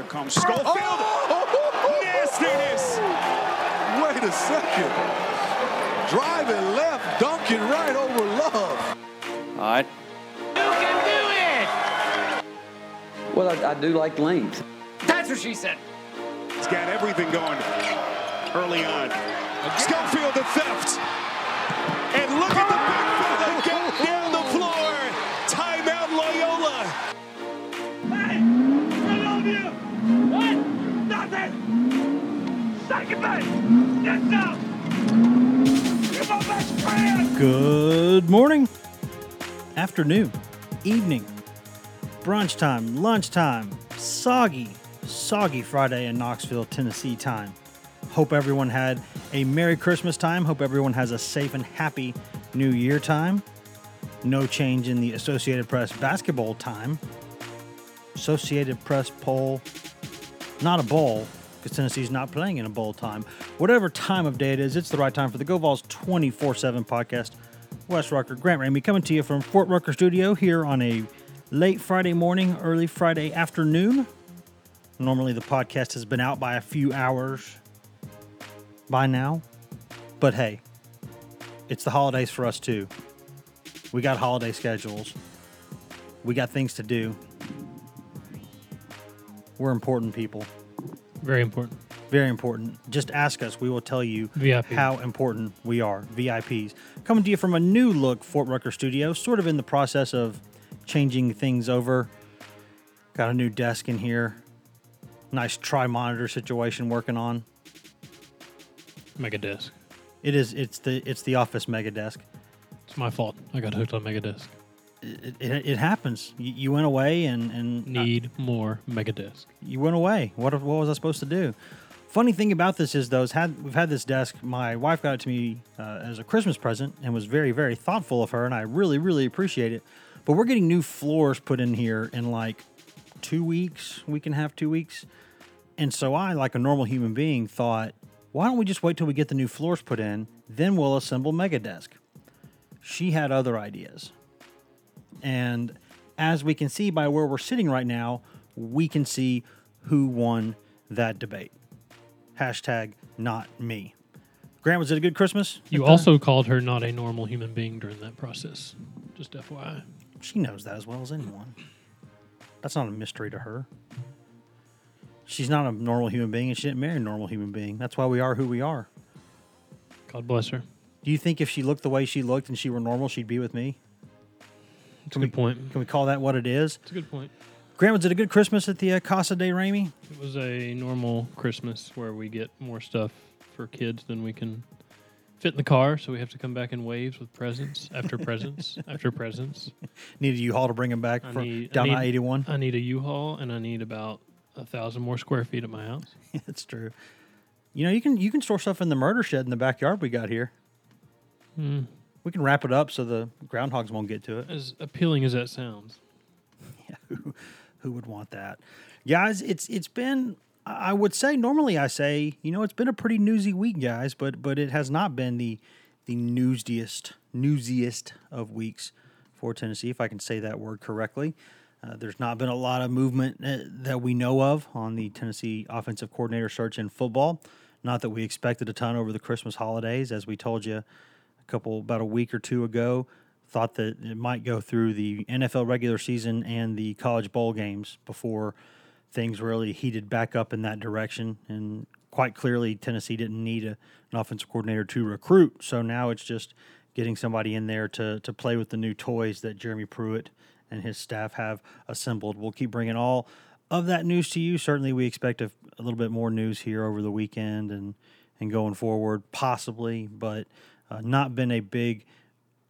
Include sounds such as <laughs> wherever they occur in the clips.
Here comes Schofield. Oh! Nastiness. Wait a second. Driving left, dunking right over Love. All right. Well, I, I do like lanes. That's what she said. He's got everything going early on. Schofield the theft. Good morning, afternoon, evening, brunch time, lunchtime, soggy, soggy Friday in Knoxville, Tennessee time. Hope everyone had a Merry Christmas time. Hope everyone has a safe and happy New Year time. No change in the Associated Press basketball time. Associated Press poll, not a bowl, because Tennessee's not playing in a bowl time. Whatever time of day it is, it's the right time for the Go Vols 24 7 podcast. Wes Rucker, Grant Ramey coming to you from Fort Rucker Studio here on a late Friday morning, early Friday afternoon. Normally the podcast has been out by a few hours by now, but hey, it's the holidays for us too. We got holiday schedules, we got things to do. We're important people. Very important. Very important. Just ask us. We will tell you VIP. how important we are. VIPs. Coming to you from a new look Fort Rucker studio, sort of in the process of changing things over. Got a new desk in here. Nice tri monitor situation working on. Mega Desk. It is it's the it's the office mega desk. It's my fault. I got hooked on Mega Desk. It, it, it happens. You, you went away and and Need more Mega Desk. you went away. What what was I supposed to do? Funny thing about this is though, is had we've had this desk. My wife got it to me uh, as a Christmas present and was very very thoughtful of her, and I really really appreciate it. But we're getting new floors put in here in like two weeks, week and a half, two weeks, and so I, like a normal human being, thought, why don't we just wait till we get the new floors put in, then we'll assemble Mega Desk. She had other ideas. And as we can see by where we're sitting right now, we can see who won that debate. Hashtag not me. Grant, was it a good Christmas? You also called her not a normal human being during that process. Just FYI. She knows that as well as anyone. That's not a mystery to her. She's not a normal human being and she didn't marry a normal human being. That's why we are who we are. God bless her. Do you think if she looked the way she looked and she were normal, she'd be with me? It's a good point. Can we call that what it is? It's a good point. Grant, was it a good Christmas at the uh, Casa de Ramey? It was a normal Christmas where we get more stuff for kids than we can fit in the car, so we have to come back in waves with presents after presents <laughs> after presents. Needed a U-Haul to bring them back I from need- down need- I eighty one. I need a U-Haul and I need about a thousand more square feet at my house. <laughs> That's true. You know, you can you can store stuff in the murder shed in the backyard we got here. Hmm. We can wrap it up so the groundhogs won't get to it. As appealing as that sounds. <laughs> who, who would want that? Guys, it's it's been I would say normally I say, you know, it's been a pretty newsy week, guys, but but it has not been the the newsiest newsiest of weeks for Tennessee, if I can say that word correctly. Uh, there's not been a lot of movement uh, that we know of on the Tennessee offensive coordinator search in football. Not that we expected a ton over the Christmas holidays, as we told you couple about a week or two ago. Thought that it might go through the NFL regular season and the college bowl games before things really heated back up in that direction. And quite clearly, Tennessee didn't need a, an offensive coordinator to recruit. So now it's just getting somebody in there to, to play with the new toys that Jeremy Pruitt and his staff have assembled. We'll keep bringing all of that news to you. Certainly, we expect a, a little bit more news here over the weekend and, and going forward, possibly, but uh, not been a big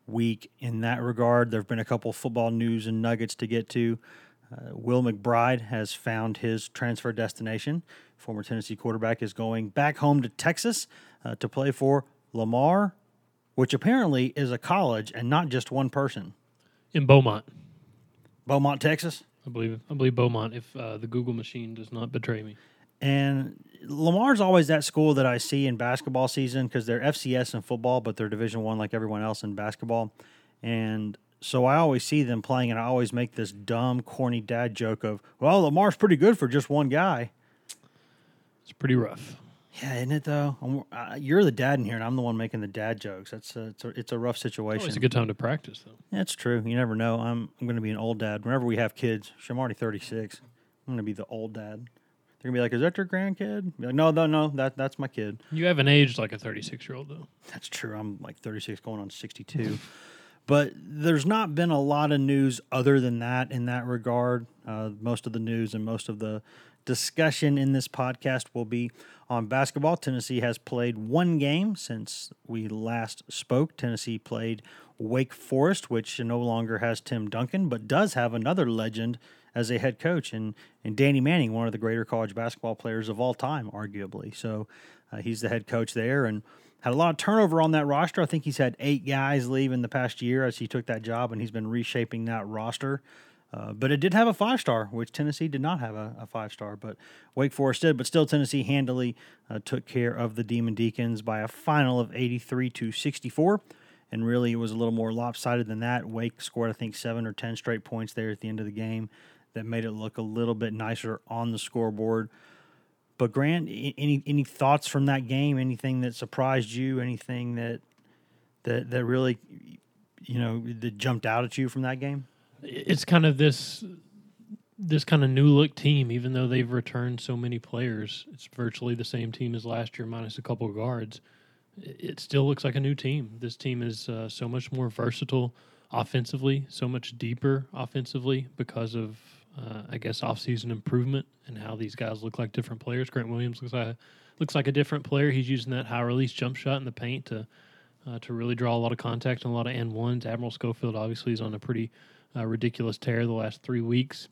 week in that regard. There have been a couple football news and nuggets to get to. Uh, Will McBride has found his transfer destination. Former Tennessee quarterback is going back home to Texas uh, to play for Lamar, which apparently is a college and not just one person. In Beaumont. Beaumont, Texas. I believe I believe Beaumont if uh, the Google machine does not betray me. And Lamar's always that school that I see in basketball season because they're FCS in football, but they're Division One like everyone else in basketball. And So I always see them playing, and I always make this dumb, corny dad joke of, "Well, Lamar's pretty good for just one guy." It's pretty rough. Yeah, isn't it though? Uh, you're the dad in here, and I'm the one making the dad jokes. That's a, it's a, it's a rough situation. It's a good time to practice, though. That's true. You never know. I'm I'm going to be an old dad. Whenever we have kids, I'm already 36. I'm going to be the old dad. They're going to be like, "Is that your grandkid?" Be like, no, no, no. That that's my kid. You haven't aged like a 36 year old, though. That's true. I'm like 36 going on 62. but there's not been a lot of news other than that in that regard. Uh, most of the news and most of the discussion in this podcast will be on basketball. Tennessee has played one game since we last spoke. Tennessee played Wake Forest, which no longer has Tim Duncan, but does have another legend as a head coach, and, and Danny Manning, one of the greater college basketball players of all time, arguably. So uh, he's the head coach there and had a lot of turnover on that roster. I think he's had eight guys leave in the past year as he took that job, and he's been reshaping that roster. Uh, but it did have a five star, which Tennessee did not have a, a five star, but Wake Forest did. But still, Tennessee handily uh, took care of the Demon Deacons by a final of 83 to 64. And really, it was a little more lopsided than that. Wake scored, I think, seven or 10 straight points there at the end of the game that made it look a little bit nicer on the scoreboard. But Grant, any any thoughts from that game? Anything that surprised you? Anything that that that really, you know, that jumped out at you from that game? It's kind of this this kind of new look team, even though they've returned so many players. It's virtually the same team as last year, minus a couple of guards. It it still looks like a new team. This team is uh, so much more versatile offensively, so much deeper offensively because of, uh, I guess, offseason improvement and how these guys look like different players. Grant Williams looks like a, looks like a different player. He's using that high release jump shot in the paint to uh, to really draw a lot of contact and a lot of n ones. Admiral Schofield obviously is on a pretty uh, ridiculous tear the last three weeks.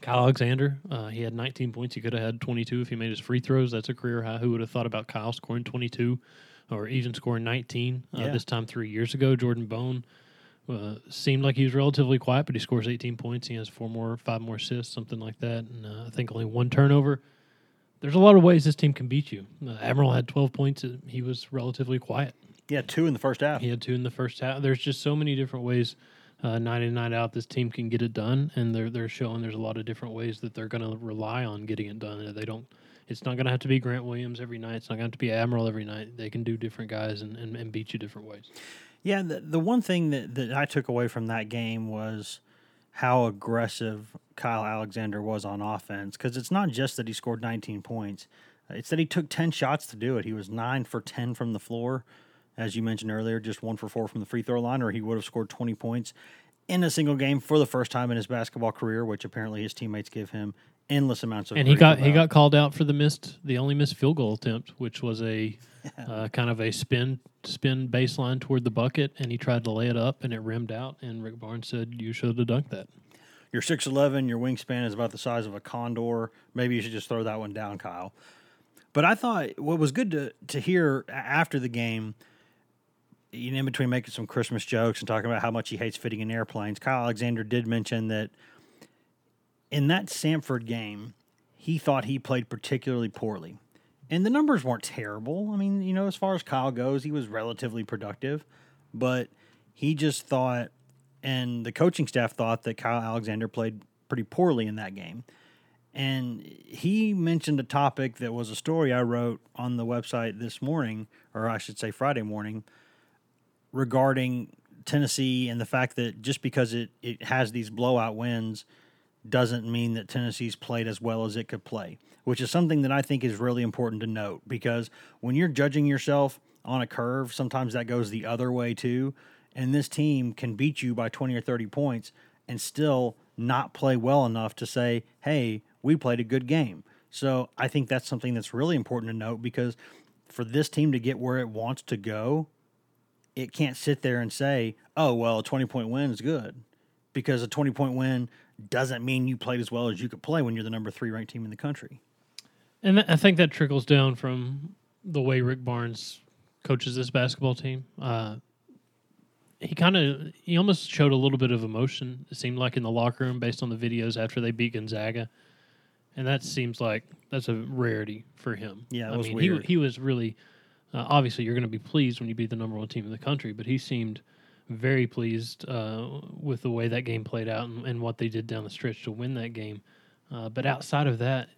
Kyle Alexander, uh, he had 19 points. He could have had 22 if he made his free throws. That's a career high. Who would have thought about Kyle scoring 22 or even scoring 19 uh, Yeah. this time three years ago? Jordan Bone uh, seemed like he was relatively quiet, but he scores 18 points. He has four more, five more assists, something like that. And uh, I think only one turnover. There's a lot of ways this team can beat you. Uh, Admiral had 12 points. Uh, He was relatively quiet. Yeah, two in the first half. He had two in the first half. There's just so many different ways, uh, night in night out, this team can get it done, and they're they're showing there's a lot of different ways that they're going to rely on getting it done. They don't. It's not going to have to be Grant Williams every night. It's not going to have to be Admiral every night. They can do different guys and, and, and beat you different ways. Yeah, the, the one thing that, that I took away from that game was how aggressive Kyle Alexander was on offense. Because it's not just that he scored 19 points, it's that he took 10 shots to do it. He was 9 for 10 from the floor, as you mentioned earlier, just 1 for 4 from the free throw line, or he would have scored 20 points in a single game for the first time in his basketball career, which apparently his teammates give him endless amounts of And he got he got called out for the missed the only missed field goal attempt, which was a <laughs> uh, kind of a spin spin baseline toward the bucket, and he tried to lay it up, and it rimmed out. And Rick Barnes said, "You should have dunked that." You're 6'11, your wingspan is about the size of a condor. Maybe you should just throw that one down, Kyle. But I thought what was good to, to hear after the game, you know, in between making some Christmas jokes and talking about how much he hates fitting in airplanes, Kyle Alexander did mention that in that Samford game, he thought he played particularly poorly. And the numbers weren't terrible. I mean, you know, as far as Kyle goes, he was relatively productive, but he just thought, and the coaching staff thought that Kyle Alexander played pretty poorly in that game. And he mentioned a topic that was a story I wrote on the website this morning, or I should say Friday morning, regarding Tennessee and the fact that just because it, it has these blowout wins doesn't mean that Tennessee's played as well as it could play, which is something that I think is really important to note because when you're judging yourself on a curve, sometimes that goes the other way too. And this team can beat you by 20 or 30 points and still not play well enough to say, hey, we played a good game. So I think that's something that's really important to note because for this team to get where it wants to go, it can't sit there and say, oh, well, a 20 point win is good because a 20 point win doesn't mean you played as well as you could play when you're the number three ranked team in the country. And th- I think that trickles down from the way Rick Barnes coaches this basketball team. Uh, he kind of he almost showed a little bit of emotion. It seemed like in the locker room, based on the videos after they beat Gonzaga, and that seems like that's a rarity for him. Yeah, I was mean, weird. he he was really uh, obviously you're going to be pleased when you beat the number one team in the country, but he seemed very pleased uh, with the way that game played out and, and what they did down the stretch to win that game. Uh, but outside of that,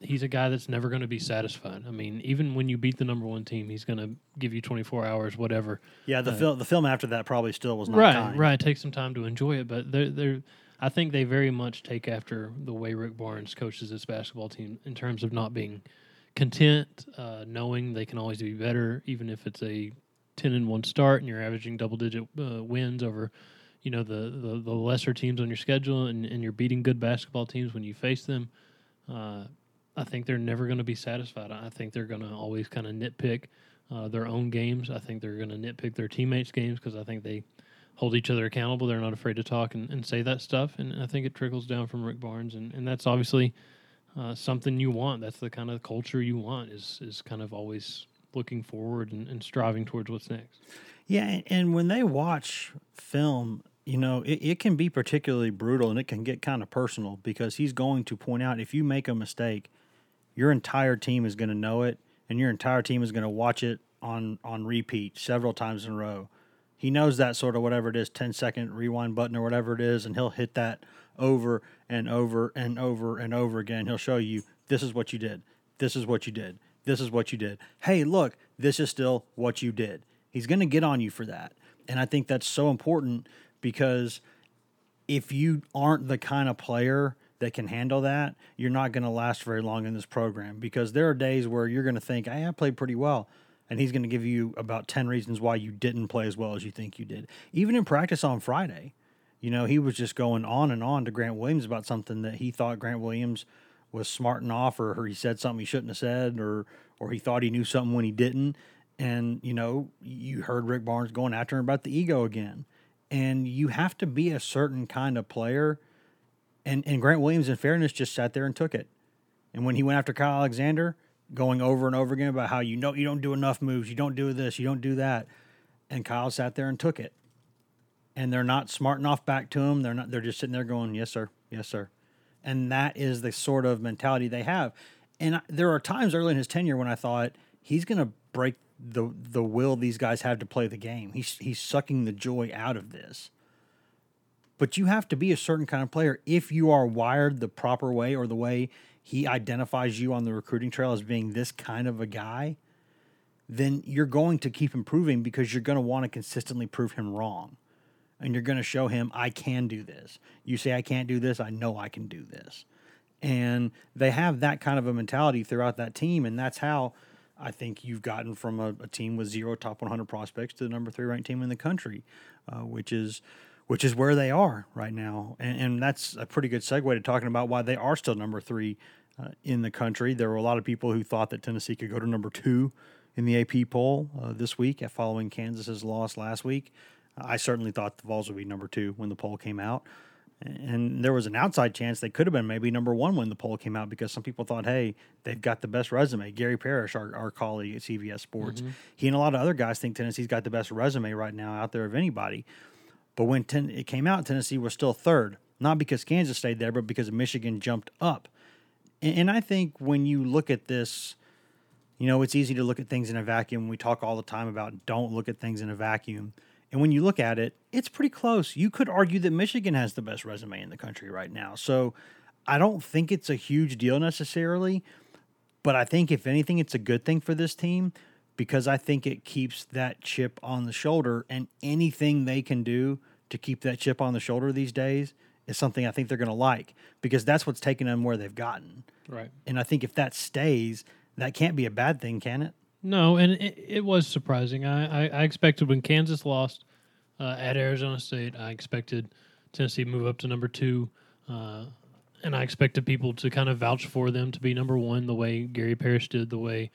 he's a guy that's never going to be satisfied. I mean, even when you beat the number one team, he's going to give you 24 hours, whatever. Yeah, the film the film after that probably still was not right, kind. right. Take some time to enjoy it, but they're they're. I think they very much take after the way Rick Barnes coaches this basketball team in terms of not being content, uh, knowing they can always be better, even if it's a ten and one start and you're averaging double digit uh, wins over, you know, the, the the lesser teams on your schedule, and, and you're beating good basketball teams when you face them. Uh, I think they're never going to be satisfied. I think they're going to always kind of nitpick uh, their own games. I think they're going to nitpick their teammates' games because I think they hold each other accountable. They're not afraid to talk and, and say that stuff. And I think it trickles down from Rick Barnes. And, and that's obviously uh, something you want. That's the kind of culture you want is, is kind of always looking forward and, and striving towards what's next. Yeah, and, when they watch film, you know, it, it can be particularly brutal and it can get kind of personal because he's going to point out if you make a mistake, your entire team is going to know it and your entire team is going to watch it on on repeat several times in a row. He knows that sort of whatever it is, 10 second rewind button or whatever it is, and he'll hit that over and over and over and over again. He'll show you this is what you did. This is what you did. This is what you did. Hey, look, this is still what you did. He's going to get on you for that. And I think that's so important because if you aren't the kind of player that can handle that, you're not going to last very long in this program because there are days where you're going to think, hey, I played pretty well. And he's going to give you about 10 reasons why you didn't play as well as you think you did. Even in practice on Friday, you know, he was just going on and on to Grant Williams about something that he thought Grant Williams was smarting off or, or he said something he shouldn't have said or or he thought he knew something when he didn't. And, you know, you heard Rick Barnes going after him about the ego again. And you have to be a certain kind of player and and Grant Williams, in fairness, just sat there and took it. And when he went after Kyle Alexander, going over and over again about how you know you don't do enough moves, you don't do this, you don't do that, and Kyle sat there and took it. And they're not smarting off back to him. They're not. They're just sitting there going, "Yes, sir. Yes, sir." And that is the sort of mentality they have. And there are times early in his tenure when I thought he's going to break the the will these guys have to play the game. He's he's sucking the joy out of this but you have to be a certain kind of player if you are wired the proper way or the way he identifies you on the recruiting trail as being this kind of a guy then you're going to keep improving because you're going to want to consistently prove him wrong and you're going to show him I can do this. You say I can't do this, I know I can do this. And they have that kind of a mentality throughout that team and that's how I think you've gotten from a, a team with zero top 100 prospects to the number three ranked team in the country, uh, which is which is where they are right now. And, and that's a pretty good segue to talking about why they are still number three uh, in the country. There were a lot of people who thought that Tennessee could go to number two in the AP poll uh, this week following Kansas's loss last week. I certainly thought the Vols would be number two when the poll came out. And there was an outside chance they could have been maybe number one when the poll came out because some people thought, hey, they've got the best resume. Gary Parrish, our, our colleague at CBS Sports, mm-hmm. he and a lot of other guys think Tennessee's got the best resume right now out there of anybody. But when ten, it came out, Tennessee was still third, not because Kansas stayed there, but because Michigan jumped up. And, and I think when you look at this, you know, it's easy to look at things in a vacuum. We talk all the time about don't look at things in a vacuum. And when you look at it, it's pretty close. You could argue that Michigan has the best resume in the country right now. So I don't think it's a huge deal necessarily, but I think if anything, it's a good thing for this team because I think it keeps that chip on the shoulder. And anything they can do to keep that chip on the shoulder these days is something I think they're going to like because that's what's taken them where they've gotten. Right. And I think if that stays, that can't be a bad thing, can it? No, and it, it was surprising. I, I, I expected when Kansas lost uh, at Arizona State, I expected Tennessee to move up to number two, uh, and I expected people to kind of vouch for them to be number one, the way Gary Parrish did, the way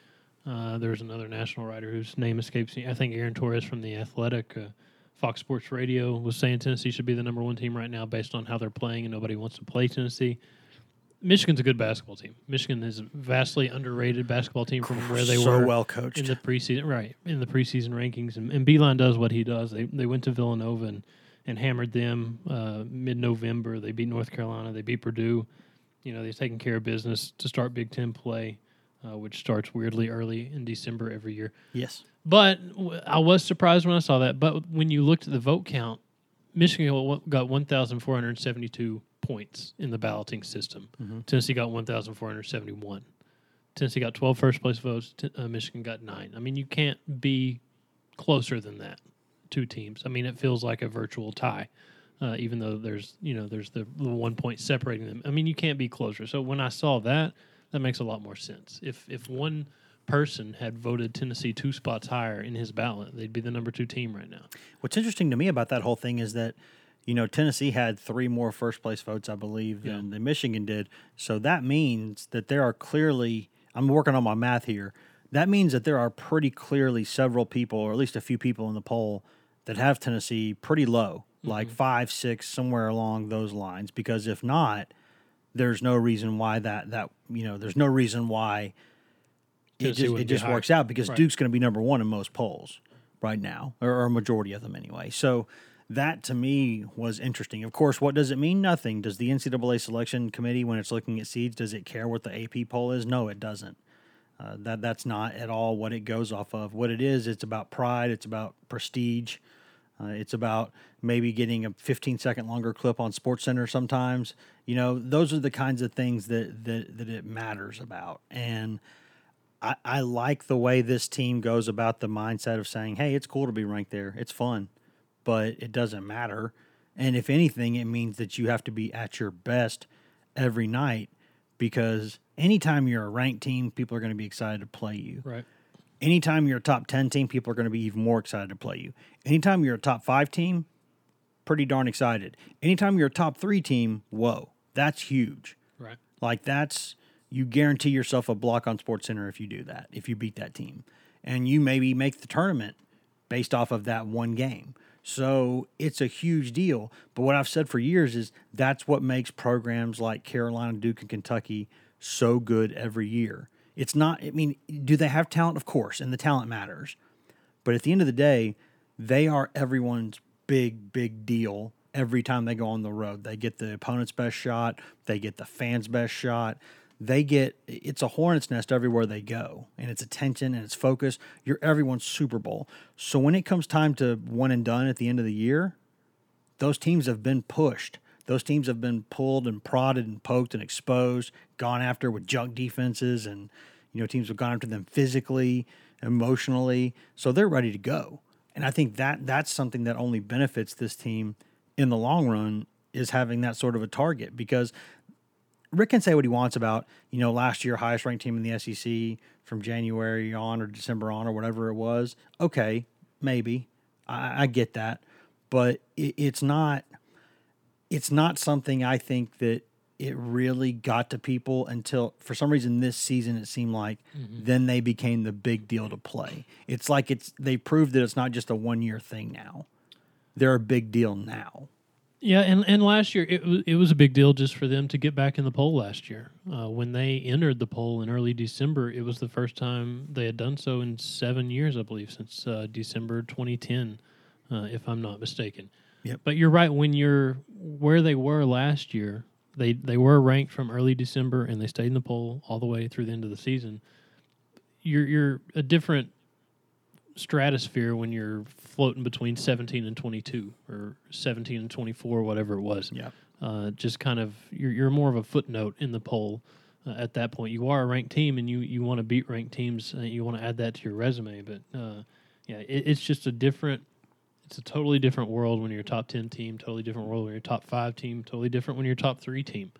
uh, there's another national writer whose name escapes me. I think Aaron Torres from the Athletic, uh, Fox Sports Radio, was saying Tennessee should be the number one team right now based on how they're playing, and nobody wants to play Tennessee. Michigan's a good basketball team. Michigan is a vastly underrated basketball team from where they so were well coached. in the preseason, right? In the preseason rankings, and, and Beilein does what he does. They they went to Villanova and, and hammered them uh, mid November. They beat North Carolina. They beat Purdue. You know, they've taken care of business to start Big Ten play, uh, which starts weirdly early in December every year. yes. But w- I was surprised when I saw that. But when you looked at the vote count, Michigan got 1,472 points in the balloting system. Tennessee got 1,471. Tennessee got 12 first place votes. T- uh, Michigan got nine. I mean, you can't be closer than that. Two teams. I mean, it feels like a virtual tie, uh, even though there's you know there's the, the one point separating them. I mean, you can't be closer. So when I saw that, that makes a lot more sense. If if one person had voted Tennessee two spots higher in his ballot, they'd be the number two team right now. What's interesting to me about that whole thing is that, you know, Tennessee had three more first place votes, I believe, than, than Michigan did. So that means that there are clearly, I'm working on my math here. That means that there are pretty clearly several people, or at least a few people in the poll, that have Tennessee pretty low, like five, six, somewhere along those lines. Because if not, there's no reason why that that you know, there's no reason why it just, it just works out because Right. Duke's going to be number one in most polls right now, or, or a majority of them anyway. So that to me was interesting. Of course, what does it mean? Nothing. Does the NCAA selection committee, when it's looking at seeds, does it care what the AP poll is? No, it doesn't. Uh, that that's not at all what it goes off of. What it is, it's about pride. It's about prestige. Uh, it's about maybe getting a 15 second longer clip on Sports Center sometimes. You know, those are the kinds of things that that, that it matters about. And I, I like the way this team goes about the mindset of saying, hey, it's cool to be ranked there. It's fun, but it doesn't matter. And if anything, it means that you have to be at your best every night because anytime you're a ranked team, people are going to be excited to play you. Right. Anytime you're a top 10 team, people are going to be even more excited to play you. Anytime you're a top five team, pretty darn excited. Anytime you're a top three team, whoa, that's huge. Right. Like that's you guarantee yourself a block on Sports Center if you do that, if you beat that team. And you maybe make the tournament based off of that one game. So it's a huge deal. But what I've said for years is that's what makes programs like Carolina, Duke, and Kentucky so good every year. It's not, I mean, do they have talent? Of course, and the talent matters. But at the end of the day, they are everyone's big, big deal every time they go on the road. They get the opponent's best shot, they get the fans' best shot. They get it's a hornet's nest everywhere they go, and it's attention and it's focus. You're everyone's Super Bowl. So when it comes time to one and done at the end of the year, those teams have been pushed. Those teams have been pulled and prodded and poked and exposed, gone after with junk defenses, and you know teams have gone after them physically, emotionally. So they're ready to go. And I think that that's something that only benefits this team in the long run is having that sort of a target because Rick can say what he wants about, you know, last year highest ranked team in the SEC from January on or December on or whatever it was. Okay, maybe I, I get that, but it, it's not. It's not something I think that it really got to people until for some reason this season it seemed like mm-hmm. then they became the big deal to play. It's like it's they proved that it's not just a one year thing now. They're a big deal now. Yeah, and, and last year it was it was a big deal just for them to get back in the poll last year. Uh, when they entered the poll in early December, it was the first time they had done so in seven years, I believe, since uh, December 2010, uh, if I'm not mistaken. Yep. But you're right. When you're where they were last year, they they were ranked from early December and they stayed in the poll all the way through the end of the season. You're you're a different stratosphere when you're floating between 17 and 22 or 17 and 24 whatever it was Yeah. uh, just kind of you're, you're more of a footnote in the poll uh, at that point you are a ranked team and you, you want to beat ranked teams uh, you want to add that to your resume but uh, yeah it, it's just a different it's a totally different world when you're a top 10 team totally different world when you're a top 5 team totally different when you're a top 3 team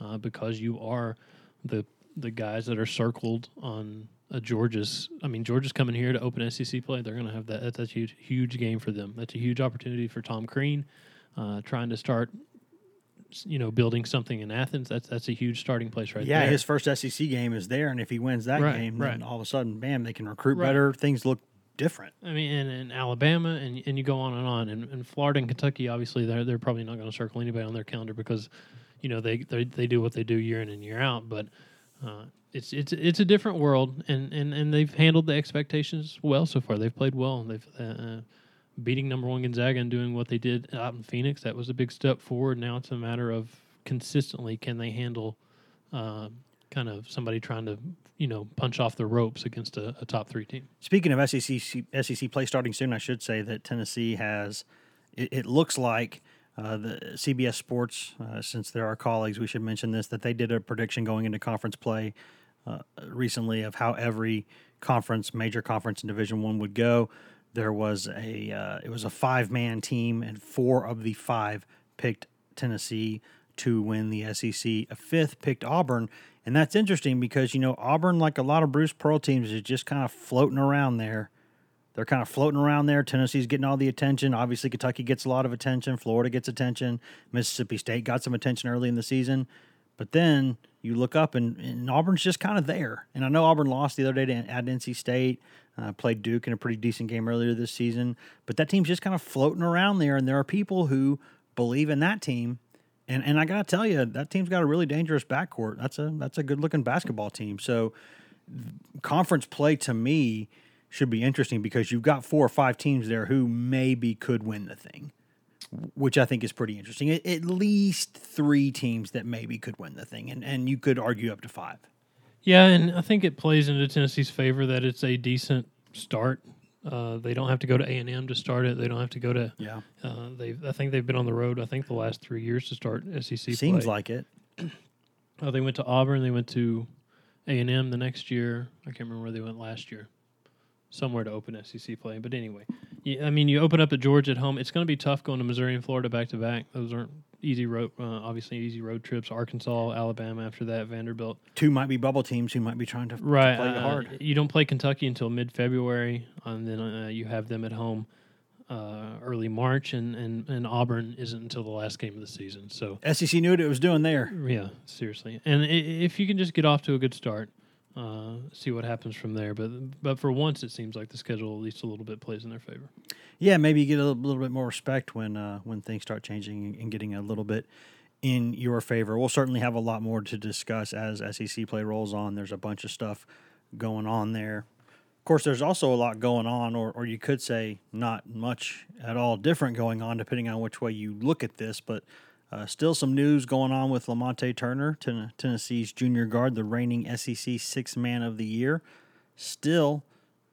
uh, because you are the the guys that are circled on Georgia's. I mean, Georgia's coming here to open SEC play. They're going to have that. That's a huge, huge game for them. That's a huge opportunity for Tom Crean, uh, trying to start, you know, building something in Athens. That's that's a huge starting place right yeah, there. his first SEC game is there, and if he wins that Right, game, right. then all of a sudden, bam, they can recruit Right. better. Things look different. I mean, and, and Alabama, and and you go on and on, and, and Florida and Kentucky. Obviously, they're they're probably not going to circle anybody on their calendar because, you know, they they they do what they do year in and year out. But uh, it's it's it's a different world, and, and and they've handled the expectations well so far. They've played well. They've uh, uh, beating number one Gonzaga and doing what they did out in Phoenix. That was a big step forward. Now it's a matter of consistently can they handle. Uh, kind of somebody trying to you know punch off the ropes against a, a top three team. Speaking of SEC SEC play starting soon, I should say that Tennessee has. It, it looks like uh, the CBS Sports, uh, since they're our colleagues, we should mention this that they did a prediction going into conference play uh, recently of how every conference, major conference in Division One would go. There was a uh, it was a five man team, and four of the five picked Tennessee to win the SEC. A fifth picked Auburn, and that's interesting because you know Auburn, like a lot of Bruce Pearl teams, is just kind of floating around there. They're kind of floating around there. Tennessee's getting all the attention. Obviously, Kentucky gets a lot of attention. Florida gets attention. Mississippi State got some attention early in the season. But then you look up and, and Auburn's just kind of there. And I know Auburn lost the other day to, at NC State, uh, played Duke in a pretty decent game earlier this season. But that team's just kind of floating around there. And there are people who believe in that team. And and I gotta tell you, that team's got a really dangerous backcourt. That's a that's a good looking basketball team. So conference play to me should be interesting because you've got four or five teams there who maybe could win the thing, which I think is pretty interesting. At, least three teams that maybe could win the thing, and, and you could argue up to five. Yeah, and I think it plays into Tennessee's favor that it's a decent start. Uh, they don't have to go to A and M to start it. They don't have to go to. Yeah, Uh, they I think they've been on the road. I think the last three years to start SEC. seems play. like it. <clears throat> Oh, they went to Auburn. They went to A and M the next year. I can't remember where they went last year. Somewhere to open SEC play. But anyway, I mean, you open up at Georgia at home. It's going to be tough going to Missouri and Florida back to back. Those aren't easy road. Uh, obviously, easy road trips. Arkansas, Alabama. After that, Vanderbilt. Two might be bubble teams who might be trying to, to Right. play you uh, hard. You don't play Kentucky until mid February, and then uh, you have them at home uh, early March, and, and, and Auburn isn't until the last game of the season. So SEC knew what it was doing there. yeah, seriously. And if you can just get off to a good start, uh, see what happens from there. But but for once, it seems like the schedule at least a little bit plays in their favor. Yeah, maybe you get a little, bit more respect when uh, when things start changing and getting a little bit in your favor. We'll certainly have a lot more to discuss as SEC play rolls on. There's a bunch of stuff going on there. Of course, there's also a lot going on, or, or you could say not much at all different going on, depending on which way you look at this. But uh, still some news going on with Lamonte Turner, Ten- Tennessee's junior guard, the reigning SEC Sixth Man of the Year. Still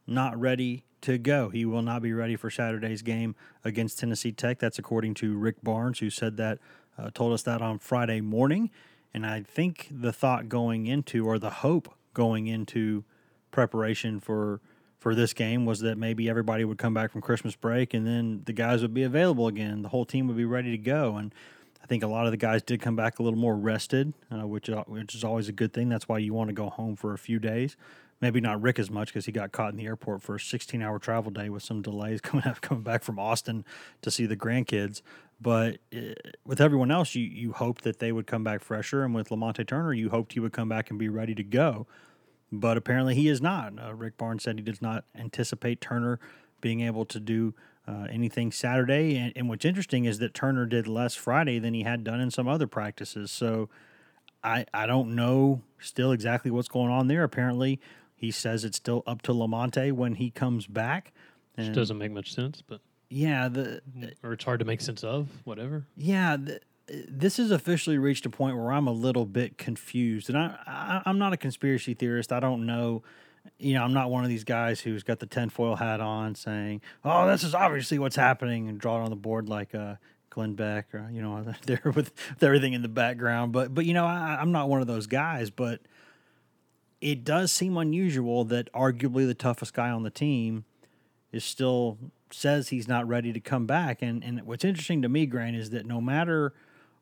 not ready to go. He will not be ready for Saturday's game against Tennessee Tech. That's according to Rick Barnes, who said that, uh, told us that on Friday morning. And I think the thought going into, or the hope going into preparation for for this game was that maybe everybody would come back from Christmas break and then the guys would be available again. The whole team would be ready to go. And I think a lot of the guys did come back a little more rested, uh, which which is always a good thing. That's why you want to go home for a few days. Maybe not Rick as much because he got caught in the airport for a 16 hour travel day with some delays <laughs> coming up, coming back from Austin to see the grandkids. But uh, with everyone else, you you hoped that they would come back fresher, and with Lamonte Turner, you hoped he would come back and be ready to go. But apparently, he is not. Uh, Rick Barnes said he does not anticipate Turner being able to do uh, anything Saturday. And, and what's interesting is that Turner did less Friday than he had done in some other practices. So I I don't know still exactly what's going on there. Apparently, he says it's still up to Lamonte when he comes back. Which doesn't make much sense, but yeah, the or it's hard to make sense of. Whatever. yeah, the, this has officially reached a point where I'm a little bit confused, and I, I I'm not a conspiracy theorist. I don't know. You know, I'm not one of these guys who's got the tinfoil hat on, saying, "Oh, this is obviously what's happening," and draw it on the board like uh, Glenn Beck, or you know, <laughs> there with, with everything in the background. But but you know, I, I'm not one of those guys. But it does seem unusual that arguably the toughest guy on the team is still says he's not ready to come back. And and what's interesting to me, Grant, is that no matter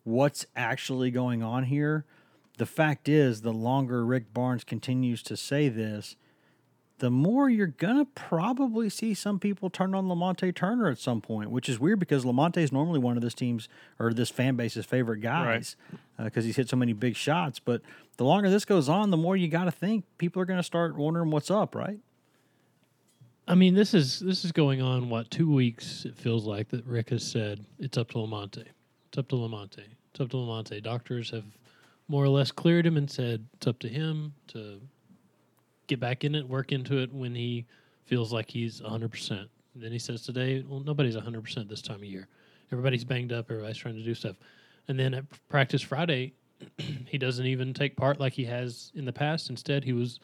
what's actually going on here, the fact is the longer Rick Barnes continues to say this, the more you're gonna probably see some people turn on Lamonte Turner at some point, which is weird because Lamonte is normally one of this team's or this fan base's favorite guys uh, because he's hit so many big shots. But the longer this goes on, the more you got to think people are going to start wondering what's up, right? I mean, this is this is going on what two weeks? It feels like that Rick has said it's up to Lamonte. It's up to Lamonte. It's up to Lamonte. Doctors have more or less cleared him and said it's up to him to get back in it, work into it when he feels like he's 100%. then he says today, well, nobody's 100% this time of year. Everybody's banged up. Everybody's trying to do stuff. And then at practice Friday, <clears throat> he doesn't even take part like he has in the past. Instead, he was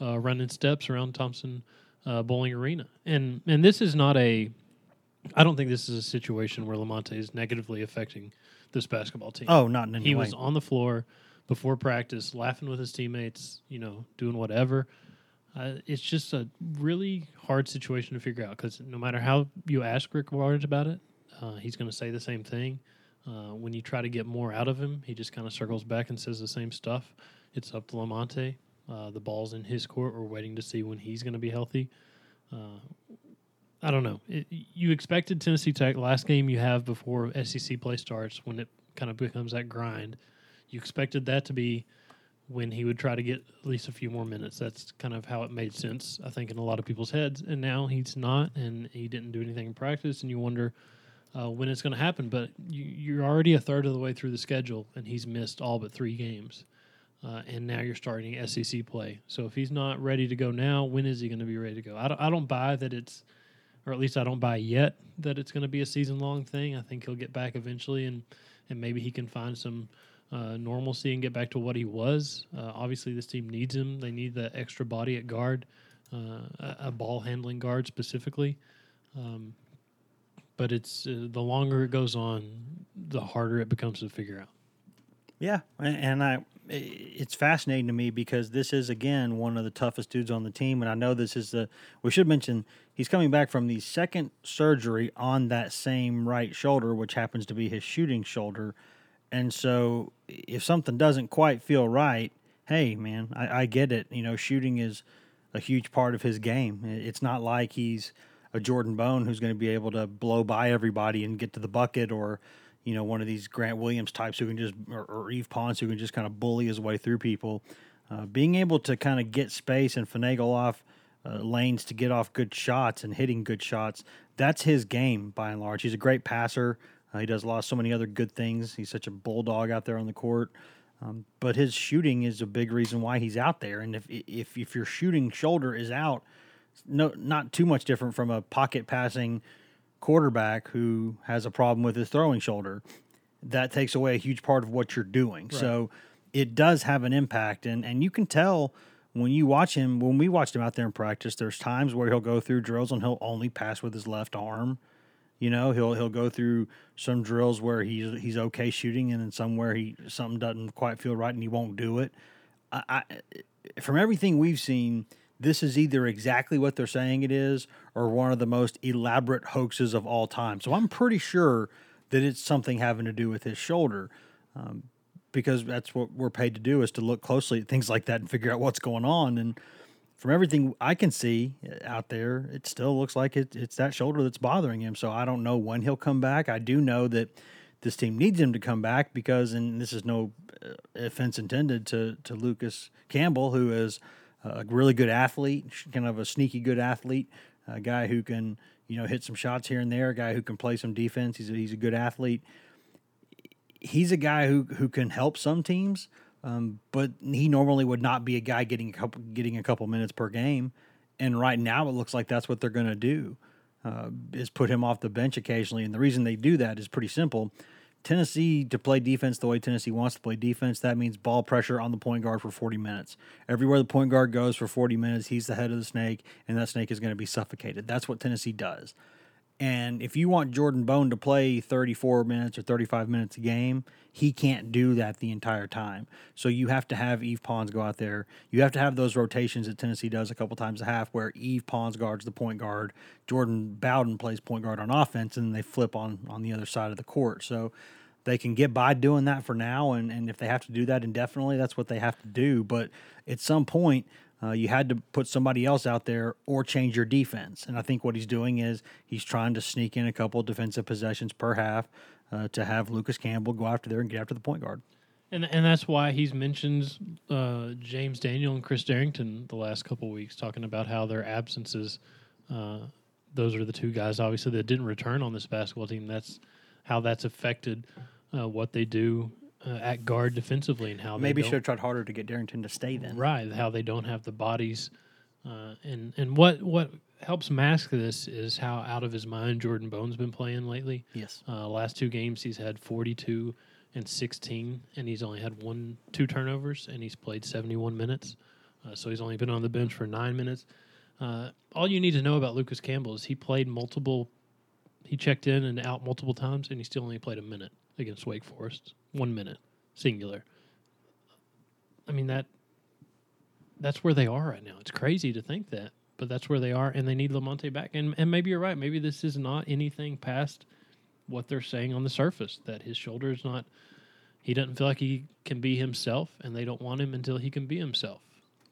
uh, running steps around Thompson uh, Boling Arena, and and this is not a. I don't think this is a situation where Lamonte is negatively affecting this basketball team. Oh, not in any he way. was on the floor before practice, laughing with his teammates, you know, doing whatever. Uh, it's just a really hard situation to figure out because no matter how you ask Rick Barnes about it, uh, he's going to say the same thing. Uh, when you try to get more out of him, he just kind of circles back and says the same stuff. It's up to Lamonte. Uh, the ball's in his court. We're waiting to see when he's going to be healthy. Uh, I don't know. It, you expected Tennessee Tech last game you have before SEC play starts when it kind of becomes that grind. You expected that to be when he would try to get at least a few more minutes. That's kind of how it made sense, I think, in a lot of people's heads. And now he's not, and he didn't do anything in practice, and you wonder uh, when it's going to happen. But you, you're already a third of the way through the schedule, and he's missed all but three games. Uh, and now you're starting SEC play. So if he's not ready to go now, when is he going to be ready to go? I don't, I don't buy that it's, or at least I don't buy yet that it's going to be a season long thing. I think he'll get back eventually, and and maybe he can find some uh, normalcy and get back to what he was. Uh, obviously, this team needs him. They need the extra body at guard, uh, a, a ball handling guard specifically. Um, but it's uh, the longer it goes on, the harder it becomes to figure out. Yeah, and, i- it's fascinating to me because this is again one of the toughest dudes on the team, and I know this is the. We should mention he's coming back from the second surgery on that same right shoulder, which happens to be his shooting shoulder, and so if something doesn't quite feel right, hey man, I, I get it. You know, shooting is a huge part of his game. It's not like he's a Jordan Bone who's going to be able to blow by everybody and get to the bucket, or you know, one of these Grant Williams types who can just, or, or Yves Pons who can just kind of bully his way through people. Uh, being able to kind of get space and finagle off uh, lanes to get off good shots and hitting good shots, that's his game by and large. He's a great passer. Uh, he does a lot, so many other good things. He's such a bulldog out there on the court. Um, but his shooting is a big reason why he's out there. And if if if your shooting shoulder is out, no, not too much different from a pocket passing quarterback who has a problem with his throwing shoulder. That takes away a huge part of what you're doing. So it does have an impact, and and you can tell when you watch him. When we watched him out there in practice, there's times where he'll go through drills and he'll only pass with his left arm. You know, he'll he'll go through some drills where he's he's okay shooting, and then somewhere he something doesn't quite feel right, and he won't do it. I, I, from everything we've seen, this is either exactly what they're saying it is, or one of the most elaborate hoaxes of all time. So I'm pretty sure that it's something having to do with his shoulder, um, because that's what we're paid to do is to look closely at things like that and figure out what's going on. And from everything I can see out there, it still looks like it, it's that shoulder that's bothering him. So I don't know when he'll come back. I do know that this team needs him to come back because, and this is no uh, offense intended to to Lucas Campbell, who is a really good athlete, kind of a sneaky good athlete, a guy who can you know hit some shots here and there, a guy who can play some defense. He's a, he's a good athlete. He's a guy who who can help some teams, um, but he normally would not be a guy getting a couple getting a couple minutes per game. And right now, it looks like that's what they're going to do uh, is put him off the bench occasionally. And the reason they do that is pretty simple. Tennessee to play defense the way Tennessee wants to play defense, that means ball pressure on the point guard for 40 minutes. Everywhere the point guard goes for 40 minutes, he's the head of the snake, and that snake is going to be suffocated. That's what Tennessee does. And if you want Jordan Bone to play 34 minutes or 35 minutes a game, he can't do that the entire time. So you have to have Yves Pons go out there. You have to have those rotations that Tennessee does a couple times a half where Yves Pons guards the point guard, Jordan Bowden plays point guard on offense, and they flip on on the other side of the court. So they can get by doing that for now, and, and if they have to do that indefinitely, that's what they have to do. But at some point, uh, you had to put somebody else out there or change your defense. And I think what he's doing is he's trying to sneak in a couple defensive possessions per half uh, to have Lucas Campbell go after there and get after the point guard. And and that's why he's mentioned uh, James Daniel and Chris Darrington the last couple weeks, talking about how their absences. Uh, those are the two guys, obviously, that didn't return on this basketball team. That's how that's affected uh, what they do uh, at guard defensively, and how Maybe should have tried harder to get Darrington to stay then. right how they don't have the bodies uh, and and what what helps mask this is how out of his mind Jordan Bone's been playing lately. Yes. Uh, last two games he's had 42 and 16, and he's only had one, two turnovers, and he's played 71 minutes. Uh, so he's only been on the bench for nine minutes. Uh, all you need to know about Lucas Campbell is he played multiple, he checked in and out multiple times, and he still only played a minute against Wake Forest. One minute, singular. I mean that. That's where they are right now. It's crazy to think that, but that's where they are, and they need Lamonte back. And and maybe you're right. Maybe this is not anything past what they're saying on the surface that his shoulder is not. He doesn't feel like he can be himself, and they don't want him until he can be himself.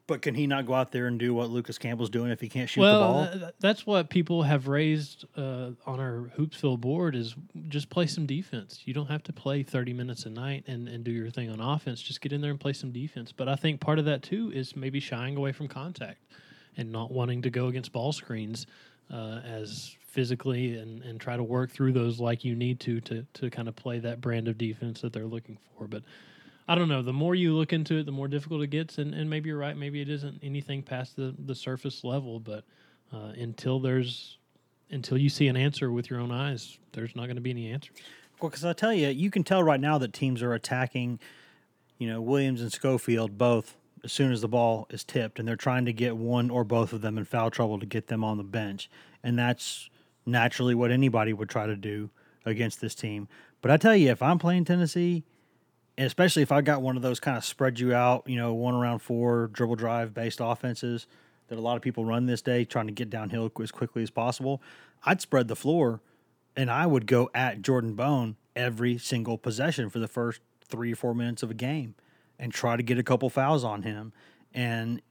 But can he not go out there and do what Lucas Campbell's doing if he can't shoot well, the ball? th- that's what people have raised uh, on our Hoopsville board is just play some defense. You don't have to play 30 minutes a night and, and do your thing on offense. Just get in there and play some defense. But I think part of that, too, is maybe shying away from contact and not wanting to go against ball screens uh, as physically and, and try to work through those like you need to, to to kind of play that brand of defense that they're looking for. But I don't know. The more you look into it, the more difficult it gets. And, and maybe you're right. Maybe it isn't anything past the, the surface level. But uh, until there's until you see an answer with your own eyes, there's not going to be any answers. Well, because I tell you, you can tell right now that teams are attacking, you know, Williams and Schofield both as soon as the ball is tipped, and they're trying to get one or both of them in foul trouble to get them on the bench, and that's naturally what anybody would try to do against this team. But I tell you, if I'm playing Tennessee, and especially if I got one of those kind of spread you out, you know, one around four dribble drive based offenses that a lot of people run this day, trying to get downhill as quickly as possible, I'd spread the floor and I would go at Jordan Bone every single possession for the first three or four minutes of a game and try to get a couple fouls on him. And,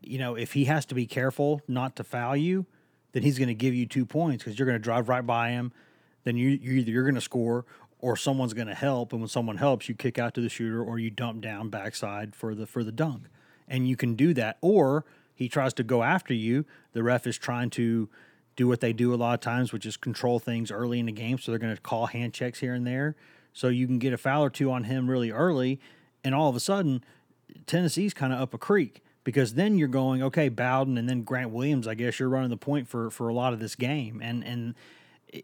you know, if he has to be careful not to foul you, then he's going to give you two points because you're going to drive right by him. Then you, you either you're going to score or someone's going to help. And when someone helps, you kick out to the shooter or you dump down backside for the for the dunk. And you can do that. Or he tries to go after you. The ref is trying to do what they do a lot of times, which is control things early in the game. So they're going to call hand checks here and there. So you can get a foul or two on him really early. And all of a sudden, Tennessee's kind of up a creek because then you're going, okay, Bowden and then Grant Williams, I guess you're running the point for, for a lot of this game. And, and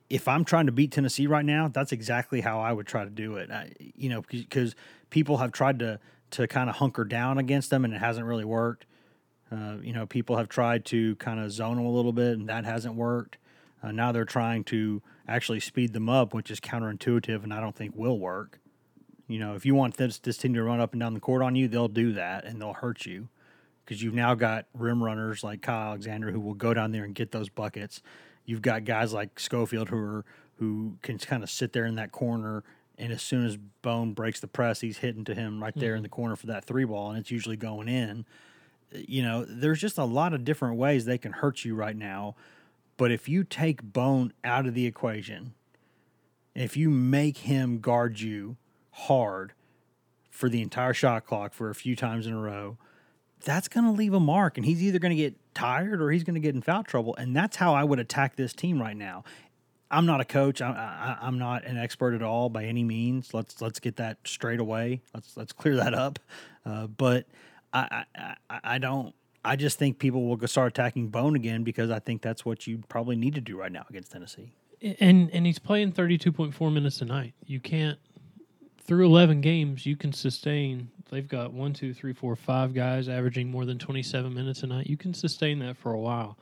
if I'm trying to beat Tennessee right now, that's exactly how I would try to do it. I, you know, because people have tried to, to kind of hunker down against them and it hasn't really worked. Uh, you know, people have tried to kind of zone them a little bit, and that hasn't worked. Uh, now they're trying to actually speed them up, which is counterintuitive, and I don't think will work. You know, if you want this, this team to run up and down the court on you, they'll do that, and they'll hurt you because you've now got rim runners like Kyle Alexander who will go down there and get those buckets. You've got guys like Schofield who are who can kind of sit there in that corner, and as soon as Bone breaks the press, he's hitting to him right there in mm-hmm. the corner for that three ball, and it's usually going in you know, there's just a lot of different ways they can hurt you right now. But if you take Bone out of the equation, if you make him guard you hard for the entire shot clock for a few times in a row, that's going to leave a mark. And he's either going to get tired or he's going to get in foul trouble. And that's how I would attack this team right now. I'm not a coach. I, I'm not an expert at all by any means. Let's let's get that straight away. Let's let's clear that up. Uh, but I, I I I don't. I just think people will start attacking Bone again because I think that's what you probably need to do right now against Tennessee. And and he's playing 32.4 minutes a night. You can't through 11 games you can sustain they've got one two three four five guys averaging more than 27 minutes a night. You can sustain that for a while.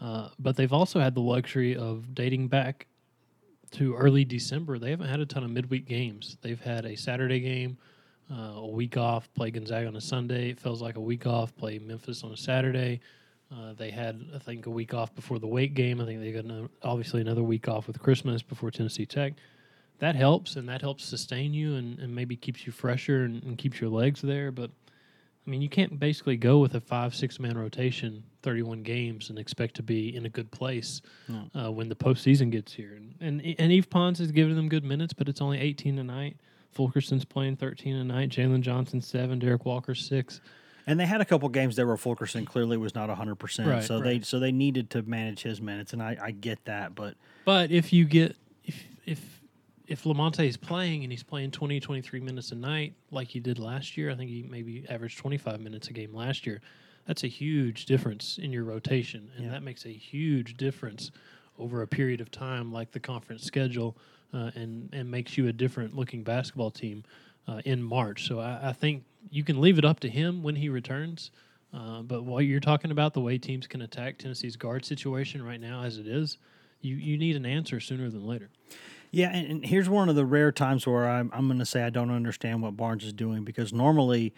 Uh, but they've also had the luxury of dating back to early december. They haven't had a ton of midweek games. They've had a saturday game uh, a week off play gonzaga on a sunday. It feels like a week off play memphis on a saturday. Uh, they had, I think, a week off before the Wake game. I think they got ano- obviously another week off with Christmas before Tennessee Tech. That helps, and that helps sustain you and, and maybe keeps you fresher and, and keeps your legs there. But I mean, you can't basically go with a five, six man rotation, 31 games, and expect to be in a good place uh, when the postseason gets here. And, and and Yves Pons is giving them good minutes, but it's only 18 tonight. Fulkerson's playing 13 a night. Jalen Johnson seven. Derrick Walker six. And they had a couple games there where Fulkerson clearly was not 100%. Right, so they so they needed to manage his minutes and I, I get that, but But if you get if if if Lamonte is playing and he's playing 20 23 minutes a night like he did last year, I think he maybe averaged 25 minutes a game last year. That's a huge difference in your rotation and Yeah. that makes a huge difference over a period of time like the conference schedule uh, and and makes you a different looking basketball team. uh, in March. So I, I think you can leave it up to him when he returns. Uh, but while you're talking about the way teams can attack Tennessee's guard situation right now, as it is, you, you need an answer sooner than later. Yeah, and, and here's one of the rare times where I'm, I'm going to say I don't understand what Barnes is doing because normally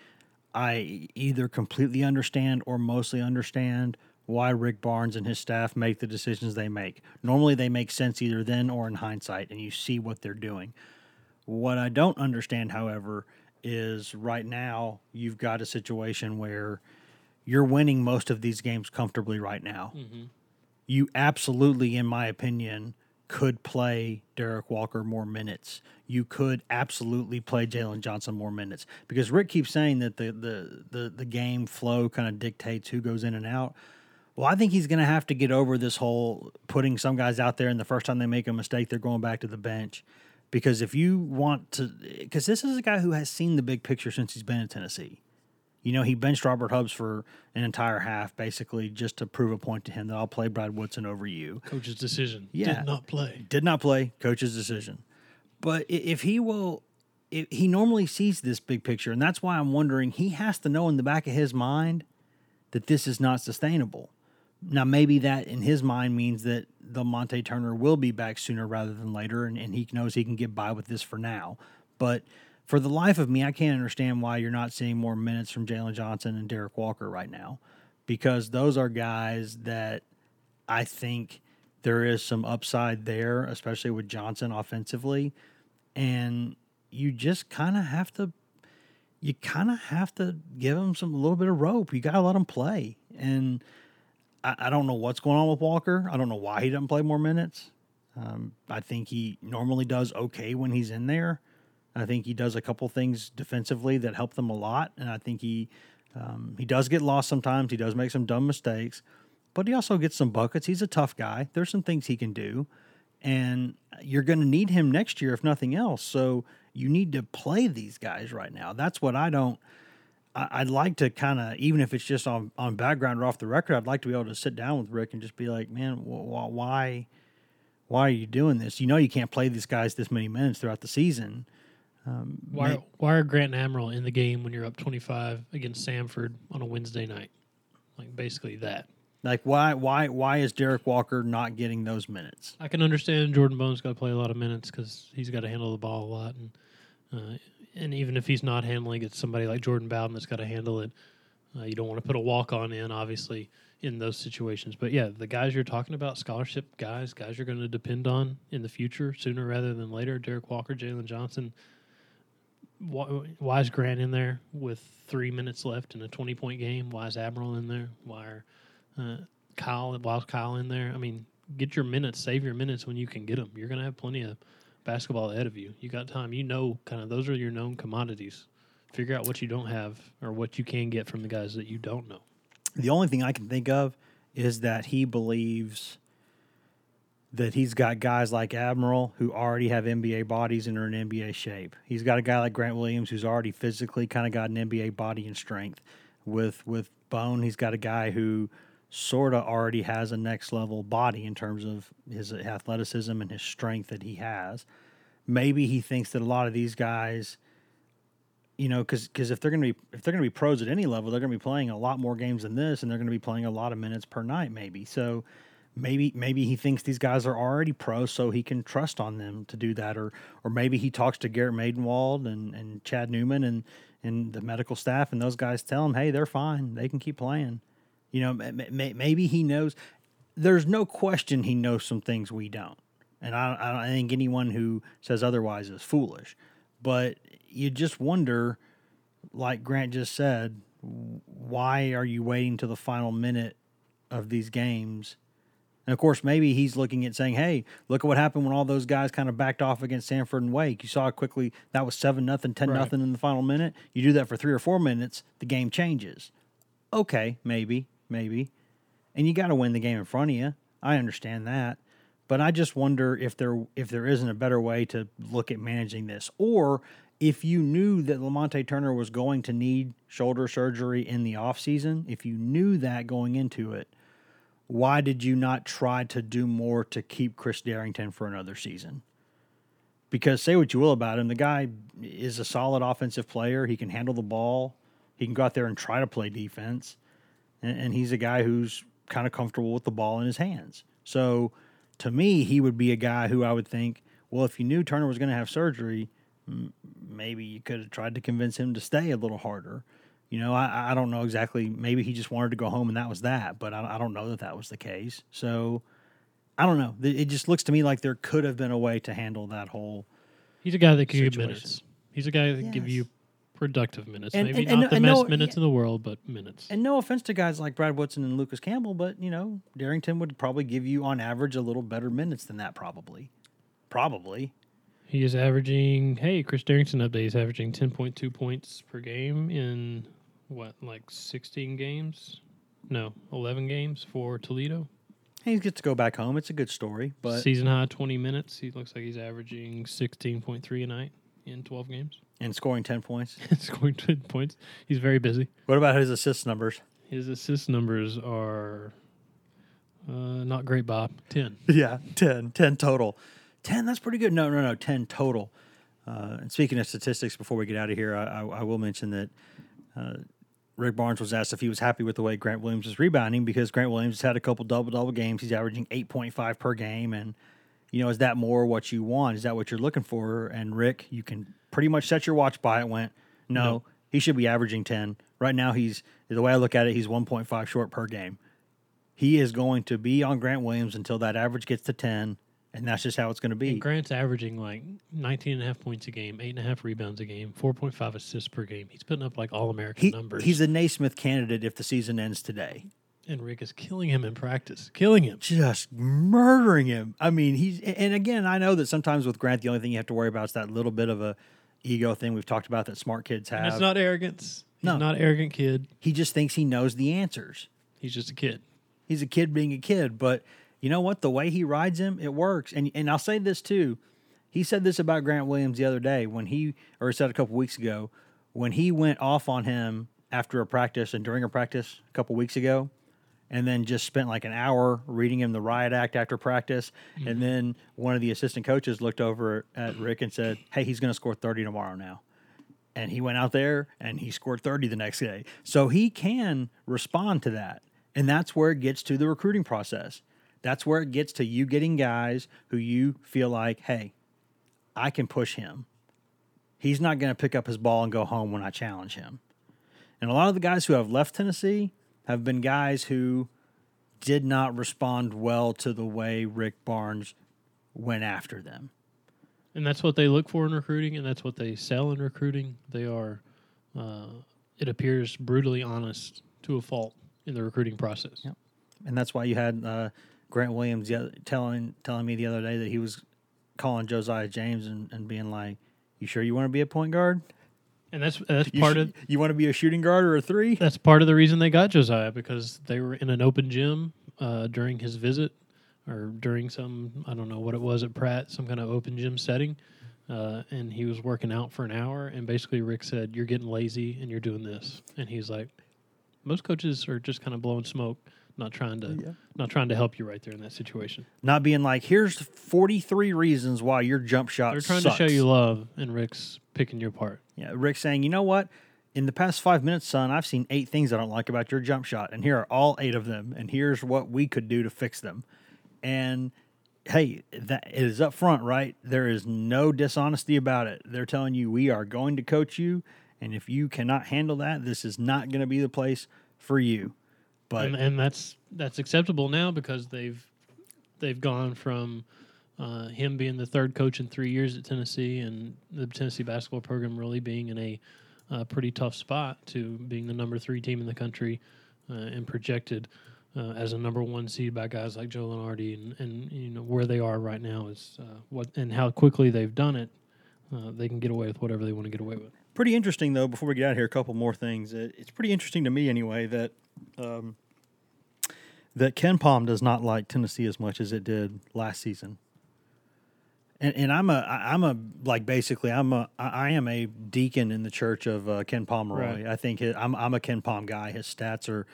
I either completely understand or mostly understand why Rick Barnes and his staff make the decisions they make. Normally they make sense either then or in hindsight, and you see what they're doing. What I don't understand, however, is right now you've got a situation where you're winning most of these games comfortably right now. Mm-hmm. You absolutely, in my opinion, could play Derrick Walker more minutes. You could absolutely play Jalen Johnson more minutes because Rick keeps saying that the the the, the game flow kind of dictates who goes in and out. Well, I think he's going to have to get over this whole putting some guys out there, and the first time they make a mistake, they're going back to the bench. Because if you want to, because this is a guy who has seen the big picture since he's been in Tennessee. You know, he benched Robert Hubbs for an entire half, basically just to prove a point to him that I'll play Brad Woodson over you. Coach's decision Yeah. did not play. Did not play, coach's decision. But if he will, if he normally sees this big picture, and that's why I'm wondering, he has to know in the back of his mind that this is not sustainable. Now, maybe that in his mind means that Lamonte Turner will be back sooner rather than later, and, and he knows he can get by with this for now. But for the life of me, I can't understand why you're not seeing more minutes from Jalen Johnson and Derrick Walker right now, because those are guys that I think there is some upside there, especially with Johnson offensively. And you just kind of have to, you kind of have to give him some a little bit of rope. You got to let him play. And I, I don't know what's going on with Walker. I don't know why he doesn't play more minutes. Um, I think he normally does okay when he's in there. I think he does a couple things defensively that help them a lot, and I think he um, he does get lost sometimes. He does make some dumb mistakes, but he also gets some buckets. He's a tough guy. There's some things he can do, and you're going to need him next year if nothing else. So you need to play these guys right now. That's what I don't. I- I'd like to kind of, even if it's just on on background or off the record, I'd like to be able to sit down with Rick and just be like, man, wh- why, why are you doing this? You know, you can't play these guys this many minutes throughout the season. Why, why are Grant and Admiral in the game when you're up 25 against Samford on a Wednesday night? Like basically that. Like, why, why, why is Derrick Walker not getting those minutes? I can understand Jordan Bones got to play a lot of minutes because he's got to handle the ball a lot, and uh, and even if he's not handling it, somebody like Jordan Bowden that's got to handle it. Uh, you don't want to put a walk on in, obviously, in those situations. But yeah, the guys you're talking about, scholarship guys, guys you're going to depend on in the future, sooner rather than later. Derrick Walker, Jalen Johnson. Why, is Grant in there with three minutes left in a 20 point game? Why is Admiral in there? Why are uh, Kyle, why is Kyle in there? I mean, get your minutes, save your minutes when you can get them. You're going to have plenty of basketball ahead of you. You got time. You know, kind of those are your known commodities. Figure out what you don't have or what you can get from the guys that you don't know. The only thing I can think of is that he believes that he's got guys like Admiral who already have NBA bodies and are in NBA shape. He's got a guy like Grant Williams who's already physically kind of got an NBA body and strength. With with Bone, he's got a guy who sort of already has a next level body in terms of his athleticism and his strength that he has. Maybe he thinks that a lot of these guys you know, because because if they're to be if they're going to be pros at any level, they're going to be playing a lot more games than this, and they're going to be playing a lot of minutes per night, maybe. So maybe maybe he thinks these guys are already pros, so he can trust on them to do that, or or maybe he talks to Garrett Medenwald and and Chad Newman and and the medical staff, and those guys tell him, hey, they're fine, they can keep playing. You know, ma- ma- maybe he knows. There's no question he knows some things we don't, and I I, don't, I think anyone who says otherwise is foolish. But you just wonder, like Grant just said, why are you waiting to the final minute of these games? And of course, maybe he's looking at saying, "Hey, look at what happened when all those guys kind of backed off against Samford and Wake. You saw how quickly that was seven nothing, ten nothing in the final minute. You do that for three or four minutes, the game changes. Okay, maybe, maybe, and you got to win the game in front of you. I understand that, but I just wonder if there if there isn't a better way to look at managing this, or if you knew that Lamonte Turner was going to need shoulder surgery in the offseason, if you knew that going into it, why did you not try to do more to keep Chris Darrington for another season? Because say what you will about him, the guy is a solid offensive player. He can handle the ball. He can go out there and try to play defense, and, and he's a guy who's kind of comfortable with the ball in his hands. So, to me, he would be a guy who I would think, well, if you knew Turner was going to have surgery, maybe you could have tried to convince him to stay a little harder. You know, I, I don't know exactly. Maybe he just wanted to go home and that was that, but I, I don't know that that was the case. So, I don't know. It it just looks to me like there could have been a way to handle that whole. He's a guy that can give minutes. He's a guy that can give you productive minutes. And- Maybe and- and not no- the best no- minutes yeah. in the world, but minutes. And no offense to guys like Brad Woodson and Lucas Campbell, but you know, Darrington would probably give you on average a little better minutes than that, probably. Probably. He is averaging. Hey, Chris Darrington update. He's averaging ten point two points per game in what, like sixteen games? No, eleven games for Toledo. He gets to go back home. It's a good story, but Season high twenty minutes. He looks like he's averaging sixteen point three a night in twelve games. and scoring ten points. <laughs> Scoring ten points. He's very busy. What about his assist numbers? His assist numbers are uh, not great, Bob. Ten. <laughs> Yeah, 10. 10 total. 10, that's pretty good. No, no, no, 10 total. Uh, and speaking of statistics, before we get out of here, I, I, I will mention that uh, Rick Barnes was asked if he was happy with the way Grant Williams is rebounding because Grant Williams has had a couple double double games. He's averaging 8.5 per game. And, you know, is that more what you want? Is that what you're looking for? And Rick, you can pretty much set your watch by it. Went, no, No. he should be averaging 10. Right now, he's, the way I look at it, he's 1.5 short per game he is going to be on Grant Williams until that average gets to 10, and that's just how it's going to be. And Grant's averaging like 19 and a half points a game, eight and a half rebounds a game, 4.5 assists per game. He's putting up like all American He, numbers. he's a Naismith candidate if the season ends today. and Rick is killing him in practice, killing him. Just murdering him. I mean, he's, and again, I know that sometimes with Grant, the only thing you have to worry about is that little bit of a ego thing we've talked about that smart kids have. And it's not arrogance. He's No. not an arrogant kid. he just thinks he knows the answers. He's just a kid. He's a kid being a kid, but you know what? The way he rides him, it works. And and I'll say this too. He said this about Grant Williams the other day when he, or he said a couple weeks ago, when he went off on him after a practice and during a practice a couple weeks ago, and then just spent like an hour reading him the riot act after practice. Mm-hmm. And then one of the assistant coaches looked over at Rick and said, Hey, he's going to score 30 tomorrow now. And he went out there and he scored 30 the next day. So he can respond to that. And that's where it gets to the recruiting process. That's where it gets to you getting guys who you feel like, hey, I can push him. He's not going to pick up his ball and go home when I challenge him. And a lot of the guys who have left Tennessee have been guys who did not respond well to the way Rick Barnes went after them. And that's what they look for in recruiting, and that's what they sell in recruiting. They are, uh, it appears, brutally honest to a fault in the recruiting process. Yep. And that's why you had uh, Grant Williams the telling telling me the other day that he was calling Josiah James and, and being like, "You sure you want to be a point guard? And that's that's You part sh- of you want to be a shooting guard or a three? that's part of the reason they got Josiah because they were in an open gym uh, during his visit or during some I don't know what it was at Pratt, some kind of open gym setting. Uh, and he was working out for an hour, and basically Rick said, "You're getting lazy, and you're doing this." And he's like, "Most coaches are just kind of blowing smoke, not trying to, yeah. not trying to help you right there in that situation. Not being like, here's 43 reasons why your jump shot They're trying sucks." to show you love, and Rick's picking your part. Yeah, Rick saying, you know what? In the past five minutes, son, I've seen eight things I don't like about your jump shot, and here are all eight of them, and here's what we could do to fix them. And hey, that is up front, right? There is no dishonesty about it. They're telling you we are going to coach you, and if you cannot handle that, this is not going to be the place for you. But and, and that's that's acceptable now because they've they've gone from uh, him being the third coach in three years at Tennessee and the Tennessee basketball program really being in a uh, pretty tough spot to being the number three team in the country uh, and projected uh, as a number one seed by guys like Joe Lunardi and, and you know where they are right now is uh, what and how quickly they've done it. Uh, they can get away with whatever they want to get away with. Pretty interesting though. Before we get out of here, a couple more things. It, it's pretty interesting to me anyway that um, that KenPom does not like Tennessee as much as it did last season. And, and I'm a I'm a like basically I'm a I am a deacon in the church of uh, Ken Pomeroy. Right. I think it, I'm I'm a KenPom guy. His stats are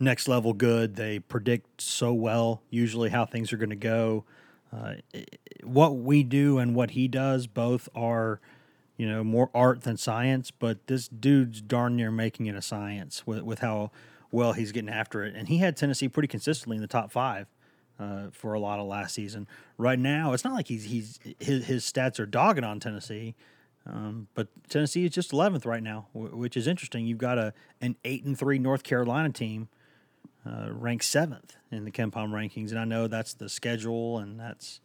next level good. They predict so well usually how things are going to go. Uh, what we do and what he does both are, you know, more art than science. But this dude's darn near making it a science with with how well he's getting after it. And he had Tennessee pretty consistently in the top five uh, for a lot of last season. Right now, it's not like he's he's his, his stats are dogging on Tennessee. Um, but Tennessee is just 11th right now, wh- which is interesting. You've got a an eight and three North Carolina team uh, ranked seventh in the KenPom rankings, and I know that's the schedule, and that's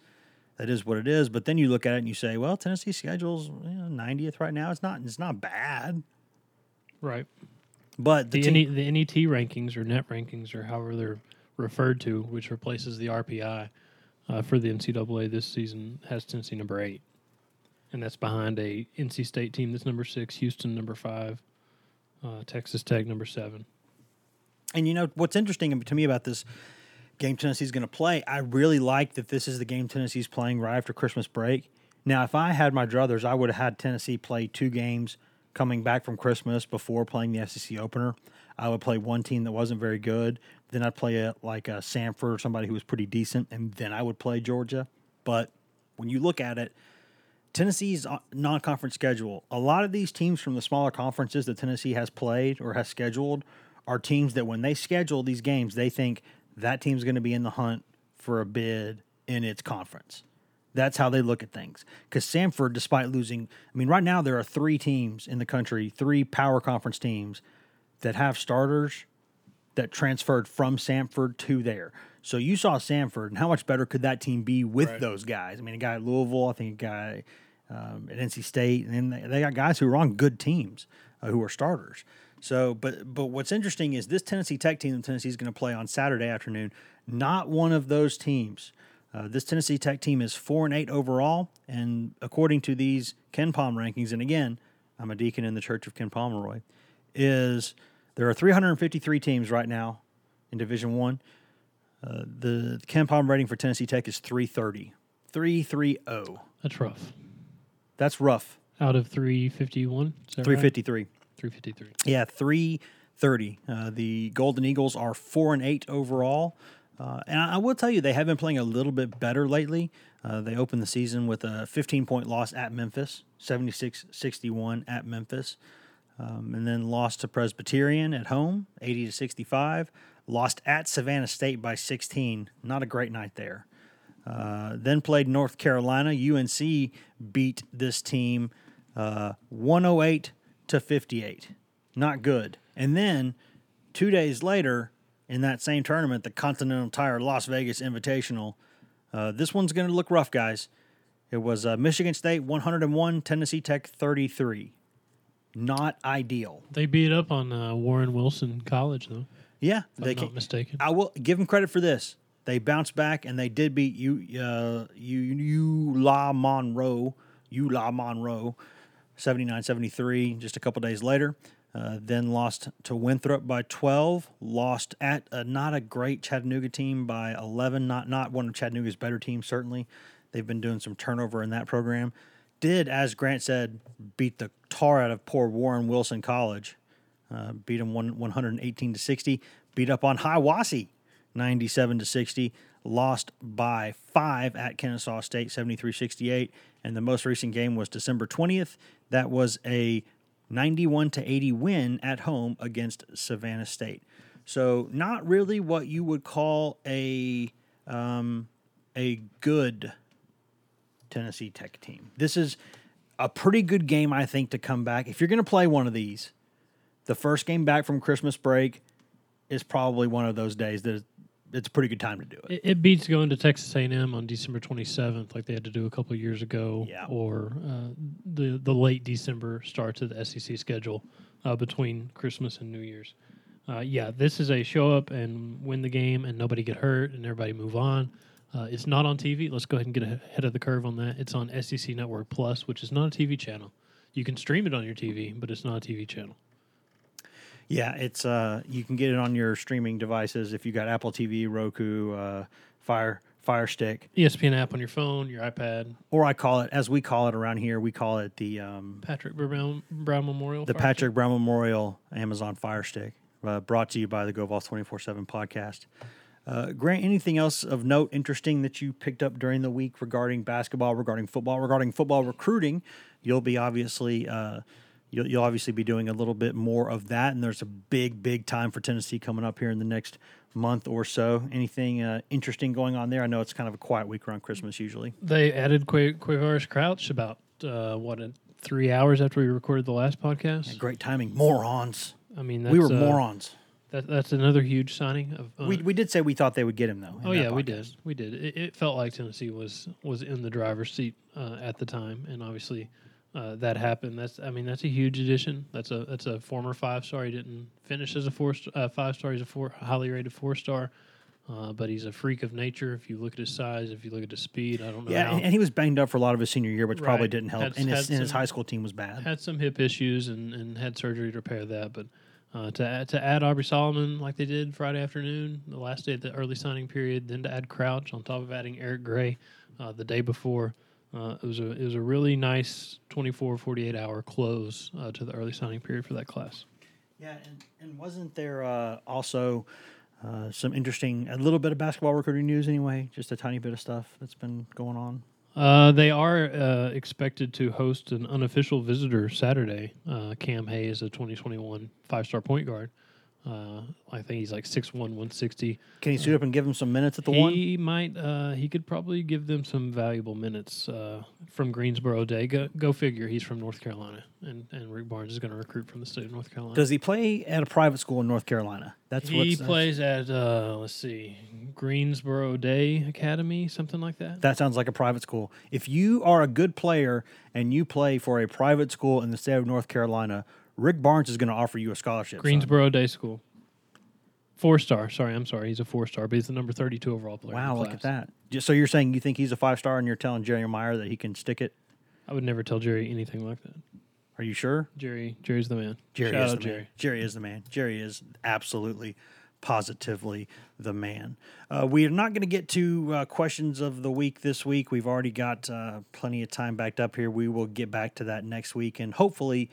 that is what it is. But then you look at it and you say, well, Tennessee schedule's you know, 90th right now. It's not it's not bad, Right. but the The, team, NE, the NET rankings or net rankings or however they're referred to, which replaces the RPI uh, for the NCAA this season, has Tennessee number eight, and that's behind a NC State team that's number six, Houston number five, uh, Texas Tech number seven. And you know what's interesting to me about this game Tennessee's going to play? I really like that this is the game Tennessee's playing right after Christmas break. Now, if I had my druthers, I would have had Tennessee play two games coming back from Christmas before playing the SEC opener. I would play one team that wasn't very good, then I'd play a, like a Samford or somebody who was pretty decent, and then I would play Georgia. But when you look at it, Tennessee's uh, non-conference schedule. A lot of these teams from the smaller conferences that Tennessee has played or has scheduled are teams that when they schedule these games, they think that team's going to be in the hunt for a bid in its conference. That's how they look at things. Because Samford, despite losing, I mean, right now there are three teams in the country, three power conference teams that have starters that transferred from Samford to there. So you saw Samford, and how much better could that team be with those guys? I mean, a guy at Louisville, I think a guy um, at NC State, and then they, they got guys who are on good teams uh, who are starters. So, but but what's interesting is this Tennessee Tech team that is going to play on Saturday afternoon. Not one of those teams. Uh, this Tennessee Tech team is four and eight overall, and according to these KenPom rankings, and again, I'm a deacon in the Church of Ken Pomeroy, is there are 353 teams right now in Division One. Uh, the KenPom rating for Tennessee Tech is 330. 330. That's rough. That's rough. Out of 351? 353. 353. Yeah, 330. Uh, the Golden Eagles are 4 and 8 overall. Uh, and I will tell you, they have been playing a little bit better lately. Uh, they opened the season with a 15 point loss at Memphis, 76 61 at Memphis. Um, and then lost to Presbyterian at home, 80 to 65. Lost at Savannah State by 16. Not a great night there. Uh, then played North Carolina. UNC beat this team uh, 108 to 58. Not good. And then two days later, in that same tournament, the Continental Tire Las Vegas Invitational, uh, this one's going to look rough, guys. It was uh, Michigan State 101, Tennessee Tech 33. Not ideal. They beat up on uh, Warren Wilson College, though, Yeah, if they I'm not mistaken. I will give them credit for this. They bounced back and they did beat you, uh, you, UL Monroe, UL Monroe, 79-73 just a couple days later. Uh, then lost to Winthrop by 12. Lost at a, not a great Chattanooga team by 11. Not not one of Chattanooga's better teams. Certainly, they've been doing some turnover in that program. Did as Grant said, beat the tar out of poor Warren Wilson College. Uh, beat them one, 118 to 60. Beat up on Hiwassee 97 to 60. Lost by five at Kennesaw State 73 68. And the most recent game was December 20th. That was a 91 to 80 win at home against Savannah State. So not really what you would call a um, a good Tennessee Tech team. This is a pretty good game, I think, to come back. If you're going to play one of these, the first game back from Christmas break is probably one of those days that it's a pretty good time to do it. It, it beats going to Texas A&M on December 27th, like they had to do a couple of years ago, Yeah. or uh, the the late December start to the SEC schedule uh, between Christmas and New Year's. Uh, yeah, this is a show up and win the game, and nobody get hurt, and everybody move on. Uh, it's not on TV. Let's go ahead and get ahead of the curve on that. It's on SEC Network Plus, which is not a TV channel. You can stream it on your TV, but it's not a TV channel. Yeah, it's uh, you can get it on your streaming devices if you got Apple TV, Roku, uh, Fire Fire Stick, ESPN app on your phone, your iPad. or I call it as we call it around here. We call it the um, Patrick Brown, Brown Memorial. the Fire Stick. Patrick Brown Memorial Amazon Fire Stick, uh, brought to you by the GoVols twenty four seven podcast. Uh, Grant, anything else of note, interesting that you picked up during the week regarding basketball, regarding football, regarding football recruiting? You'll be obviously uh, you'll, you'll obviously be doing a little bit more of that, and there's a big, big time for Tennessee coming up here in the next month or so. Anything uh, interesting going on there? I know it's kind of a quiet week around Christmas usually. They added Qu- Quavaris Crouch about uh, what three hours after we recorded the last podcast. Great timing, morons. I mean, that's, we were uh, morons. That, that's another huge signing. Of uh, we, we did say we thought they would get him though. oh yeah, we did. We did. It, it felt like Tennessee was was in the driver's seat uh, at the time, and obviously uh, that happened. That's I mean that's a huge addition. That's a that's a former five star. He didn't finish as a four uh, five star. He's a four highly rated four star. Uh, but he's a freak of nature. If you look at his size, if you look at his speed, I don't know. Yeah, how. and, he was banged up for a lot of his senior year, which probably didn't help. Had- and, his, and his high school team was bad. had some hip issues and, and had surgery to repair that. But uh, to add, to add Aubrey Solomon like they did Friday afternoon, the last day of the early signing period, then to add Crouch on top of adding Eric Gray uh, the day before, uh, it was a it was a really nice 24 48 hour close uh, to the early signing period for that class. Yeah, and, and wasn't there uh, also uh, some interesting, a little bit of basketball recruiting news anyway? Just a tiny bit of stuff that's been going on. Uh, they are uh, expected to host an unofficial visitor Saturday. Uh, Cam Hayes, a 2021 five star point guard. Uh, I think he's like 6'1", 160. Can he suit up and give him some minutes at the one? He might. Uh, he could probably give them some valuable minutes uh, from Greensboro Day. Go, go figure. He's from North Carolina, and, and Rick Barnes is going to recruit from the state of North Carolina. Does he play at a private school in North Carolina? That's he that's- plays at uh, let's see, Greensboro Day Academy, something like that. That sounds like a private school. If you are a good player and you play for a private school in the state of North Carolina, Rick Barnes is going to offer you a scholarship. son. Greensboro Day School. Four star. Sorry, I'm sorry. He's a four star, but he's the number 32 overall player. Wow, look at that. Just- So you're saying you think he's a five star, and you're telling Jerry Meyer that he can stick it? I would never tell Jerry anything like that. Are you sure? Jerry, Jerry's the man. Jerry Shout is the Jerry. man. Jerry is the man. Jerry is absolutely, positively the man. Uh, we are not going to get to uh, questions of the week this week. We've already got uh, plenty of time backed up here. We will get back to that next week, and hopefully,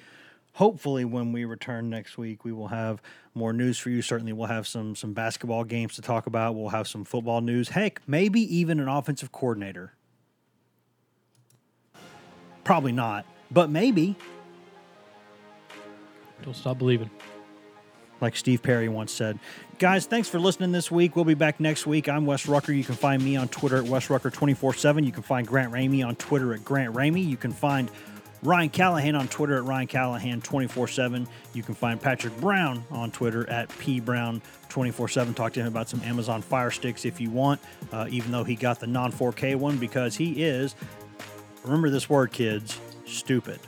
hopefully, when we return next week, we will have more news for you. Certainly, we'll have some some basketball games to talk about. We'll have some football news. Heck, maybe even an offensive coordinator. Probably not, but maybe. Don't stop believing. like Steve Perry once said. Guys, thanks for listening this week. We'll be back next week. I'm Wes Rucker. You can find me on Twitter at Wes Rucker 24 7. You can find Grant Ramey on Twitter at Grant Ramey. You can find Ryan Callahan on Twitter at Ryan Callahan 24 7. You can find Patrick Brown on Twitter at P Brown 24 7. Talk to him about some Amazon Fire Sticks if you want, uh, even though he got the non 4K one because he is, remember this word, kids, stupid.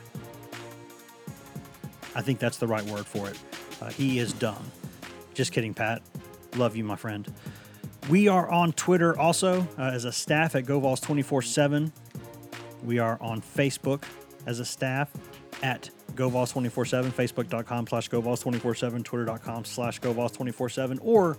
I think that's the right word for it. Uh, he is dumb. Just kidding, Pat. Love you, my friend. We are on Twitter also uh, as a staff at GoVols 24 7. We are on Facebook as a staff at GoVols 24 7, Facebook.com slash GoVols 24 7, Twitter.com slash GoVols 24 7. Or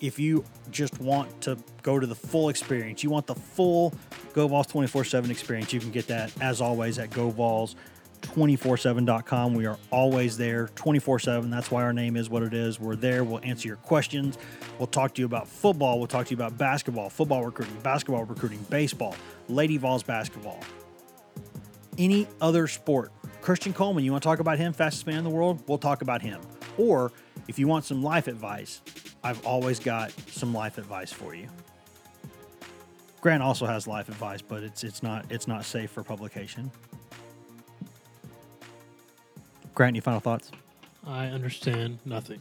if you just want to go to the full experience, you want the full GoVols 24 7 experience, you can get that as always at GoVols 247.com. We are always there 24 7. That's why our name is what it is. We're there. We'll answer your questions. We'll talk to you about football. We'll talk to you about basketball, football recruiting, basketball recruiting, baseball, Lady Vols basketball, any other sport. Christian Coleman, you want to talk about him, fastest man in the world? We'll talk about him. Or if you want some life advice, I've always got some life advice for you. Grant also has life advice, but it's it's not it's not safe for publication. Grant, any final thoughts? I understand nothing.